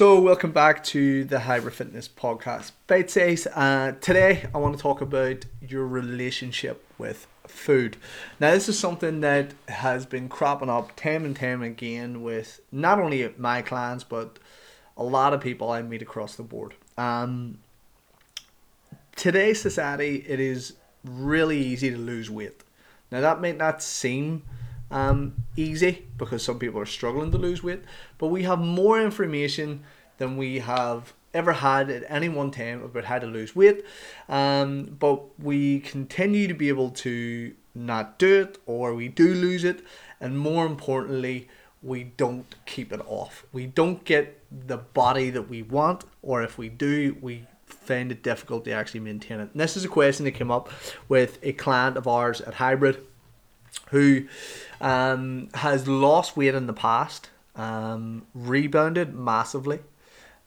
So, welcome back to the Hybrid Fitness Podcast. Uh, today I want to talk about your relationship with food. Now, this is something that has been cropping up time and time again with not only my clients, but a lot of people I meet across the board. Um, today's society, it is really easy to lose weight. Now, that may not seem um, easy because some people are struggling to lose weight, but we have more information than we have ever had at any one time about how to lose weight. Um, but we continue to be able to not do it, or we do lose it, and more importantly, we don't keep it off. We don't get the body that we want, or if we do, we find it difficult to actually maintain it. And this is a question that came up with a client of ours at Hybrid who um, has lost weight in the past, um, rebounded massively,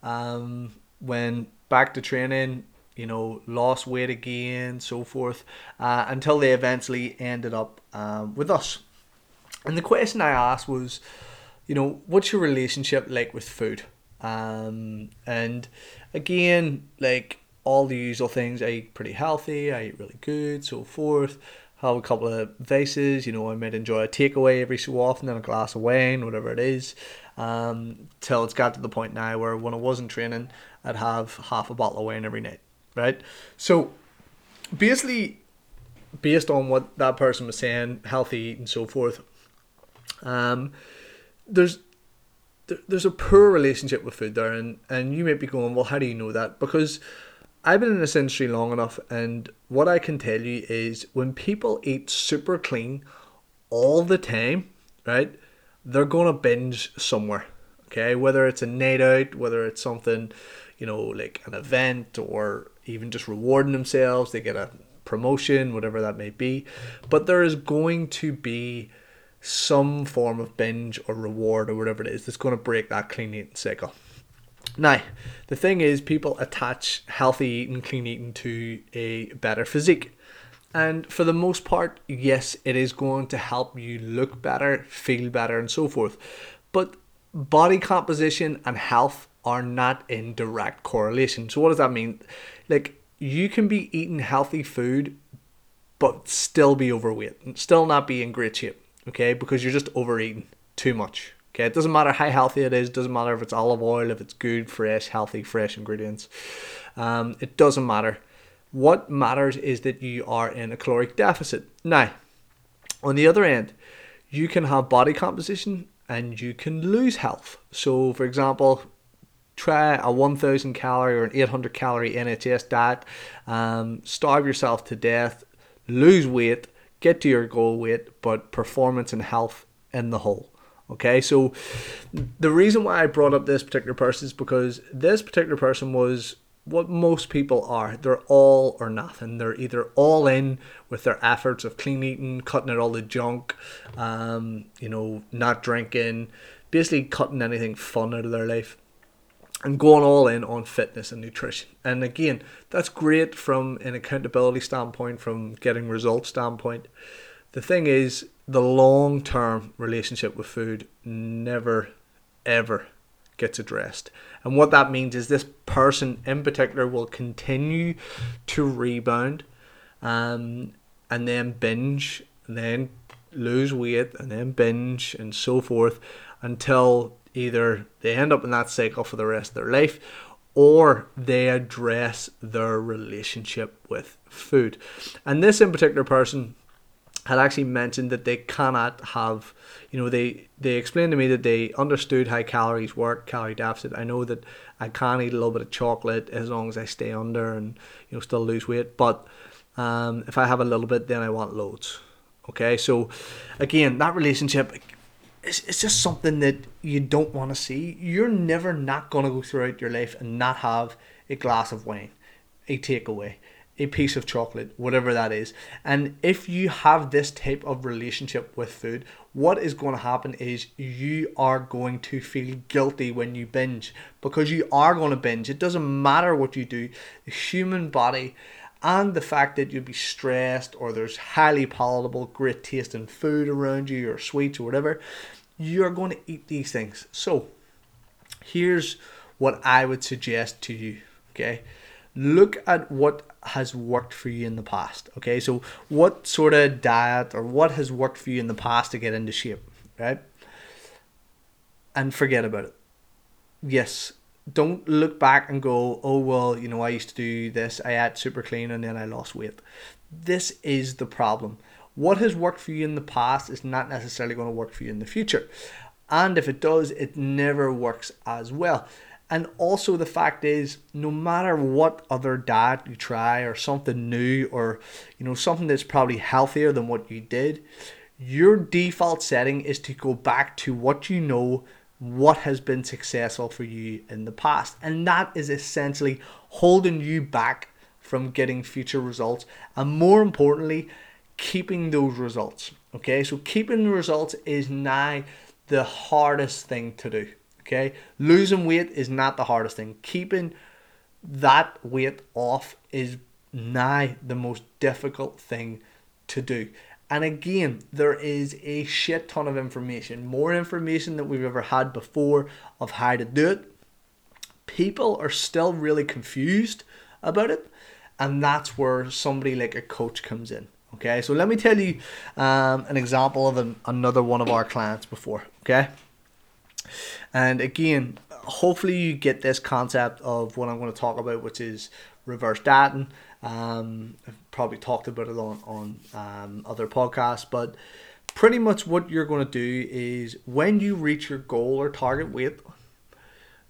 um, when back to training, you know, lost weight again, so forth, uh, until they eventually ended up um, with us. And the question I asked was, you know, what's your relationship like with food? Um, and again, like all the usual things, I eat pretty healthy, I eat really good, so forth have a couple of vices. You know, I might enjoy a takeaway every so often and a glass of wine, whatever it is. Um, till it's got to the point now where when I wasn't training, I'd have half a bottle of wine every night, right? So basically, based on what that person was saying, healthy and so forth, um, there's there's a poor relationship with food there, and and you might be going, well, how do you know that? Because I've been in this industry long enough, and what I can tell you is when people eat super clean all the time, right, they're going to binge somewhere. Okay, whether it's a night out, whether it's something, you know, like an event or even just rewarding themselves, they get a promotion, whatever that may be. But there is going to be some form of binge or reward or whatever it is that's going to break that clean eating cycle. Now, the thing is, people attach healthy eating, clean eating to a better physique. And for the most part, yes, it is going to help you look better, feel better, and so forth. But body composition and health are not in direct correlation. So, what does that mean? Like, you can be eating healthy food, but still be overweight and still not be in great shape, okay? Because you're just overeating too much. Okay, it doesn't matter how healthy it is, doesn't matter if it's olive oil, if it's good, fresh, healthy, fresh ingredients. Um, it doesn't matter. What matters is that you are in a caloric deficit. Now, on the other end, you can have body composition and you can lose health. So, for example, try a 1000 calorie or an 800 calorie NHS diet, um, starve yourself to death, lose weight, get to your goal weight, but performance and health in the hole. Okay, so the reason why I brought up this particular person is because this particular person was what most people are. They're all or nothing. They're either all in with their efforts of clean eating, cutting out all the junk, um, you know, not drinking, basically cutting anything fun out of their life and going all in on fitness and nutrition. And again, that's great from an accountability standpoint, from getting results standpoint. The thing is, the long term relationship with food never, ever gets addressed. And what that means is this person in particular will continue to rebound um, and then binge, and then lose weight, and then binge, and so forth until either they end up in that cycle for the rest of their life or they address their relationship with food. And this in particular person had actually mentioned that they cannot have you know they they explained to me that they understood how calories work calorie deficit. I know that i can eat a little bit of chocolate as long as i stay under and you know still lose weight but um, if i have a little bit then i want loads. Okay? So again that relationship it's, it's just something that you don't want to see. You're never not going to go throughout your life and not have a glass of wine a takeaway a piece of chocolate, whatever that is. And if you have this type of relationship with food, what is going to happen is you are going to feel guilty when you binge because you are going to binge. It doesn't matter what you do, the human body and the fact that you'll be stressed or there's highly palatable, great tasting food around you or sweets or whatever, you're going to eat these things. So, here's what I would suggest to you. Okay, look at what has worked for you in the past. Okay, so what sort of diet or what has worked for you in the past to get into shape, right? And forget about it. Yes, don't look back and go, oh, well, you know, I used to do this, I ate super clean and then I lost weight. This is the problem. What has worked for you in the past is not necessarily going to work for you in the future. And if it does, it never works as well. And also, the fact is, no matter what other diet you try, or something new, or you know, something that's probably healthier than what you did, your default setting is to go back to what you know what has been successful for you in the past. And that is essentially holding you back from getting future results. And more importantly, keeping those results. Okay, so keeping the results is now the hardest thing to do. Okay, losing weight is not the hardest thing. Keeping that weight off is nigh the most difficult thing to do. And again, there is a shit ton of information, more information than we've ever had before of how to do it. People are still really confused about it, and that's where somebody like a coach comes in. Okay, so let me tell you um, an example of an, another one of our clients before. Okay, and again, hopefully you get this concept of what I'm going to talk about, which is reverse dieting. Um, I've probably talked about it on on um, other podcasts, but pretty much what you're going to do is when you reach your goal or target weight,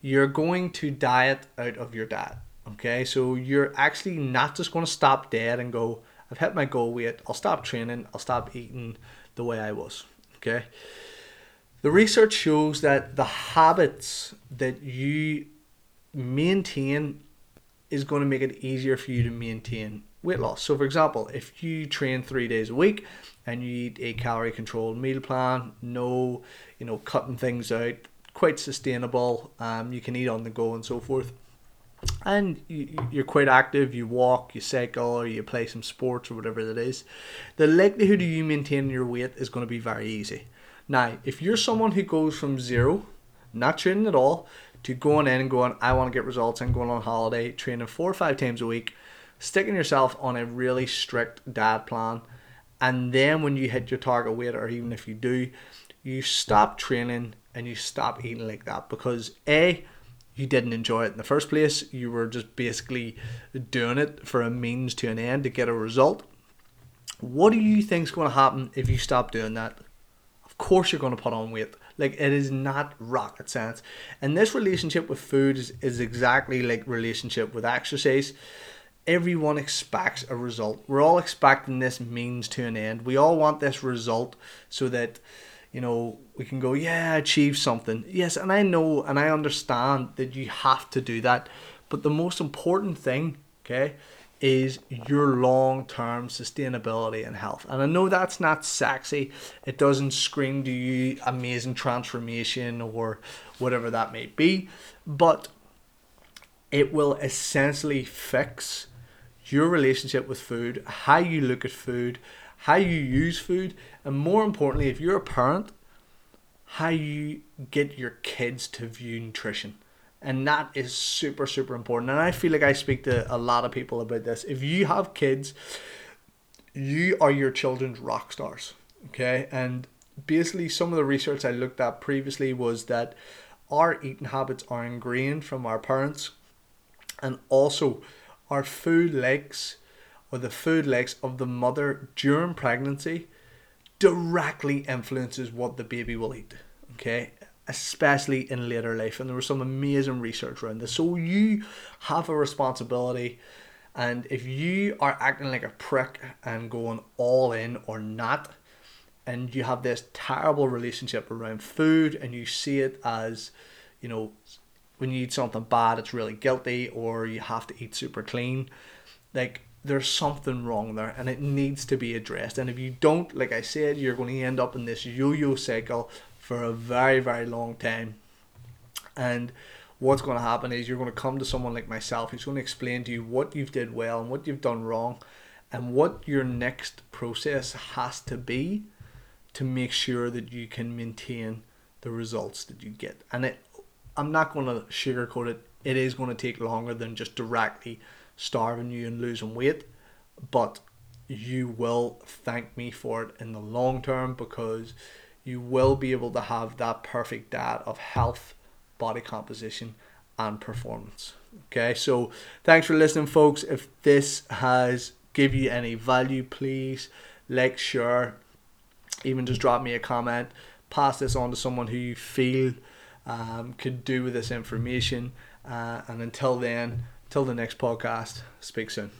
you're going to diet out of your diet. Okay, so you're actually not just going to stop dead and go, I've hit my goal weight, I'll stop training, I'll stop eating the way I was. Okay, the research shows that the habits that you maintain is going to make it easier for you to maintain weight loss. So, for example, if you train three days a week and you eat a calorie controlled meal plan, no, you know, cutting things out, quite sustainable, um, you can eat on the go and so forth. And you, you're quite active, you walk, you cycle, or you play some sports or whatever it is, the likelihood of you maintaining your weight is going to be very easy. Now, if you're someone who goes from zero, not training at all, to going in and going, I want to get results and going on holiday, training four or five times a week, sticking yourself on a really strict diet plan, and then when you hit your target weight, or even if you do, you stop training and you stop eating like that because A, you didn't enjoy it in the first place. You were just basically doing it for a means to an end to get a result. What do you think is going to happen if you stop doing that? Of course, you're going to put on weight. Like it is not rocket science. And this relationship with food is, is exactly like relationship with exercise. Everyone expects a result. We're all expecting this means to an end. We all want this result so that you know we can go, yeah, achieve something. Yes, and I know and I understand that you have to do that. But the most important thing, okay, is your long term sustainability and health. And I know that's not sexy, it doesn't scream to you amazing transformation or whatever that may be, but it will essentially fix your relationship with food, how you look at food, how you use food, and more importantly, if you're a parent, how you get your kids to view nutrition and that is super super important. And i feel like i speak to a lot of people about this. If you have kids you are your children's rock stars okay? And basically some of the research i looked at previously was that our eating habits are ingrained from our parents and also our food legs or the food legs of the mother during pregnancy directly influences what the baby will eat okay especially in later life. And there was some amazing research around this. So you have a responsibility. And if you are acting like a prick and going all in or not, and you have this terrible relationship around food and you see it as, you know, when you eat something bad, it's really guilty or you have to eat super clean, like there's something wrong there and it needs to be addressed. And if you don't, like I said, you're going to end up in this yo yo cycle for a very, very long time. And what's going to happen is you're going to come to someone like myself who's going to explain to you what you've did well and what you've done wrong and what your next process has to be to make sure that you can maintain the results that you get. And it I'm not going to sugarcoat it. It is going to take longer than just directly starving you and losing weight, but you will thank me for it in the long term because you will be able to have that perfect diet of health, body composition, and performance. Okay, so thanks for listening, folks. If this has give you any value, please like, share, even just drop me a comment. Pass this on to someone who you feel um, could do with this information. Uh, and until then, till the next podcast, speak soon.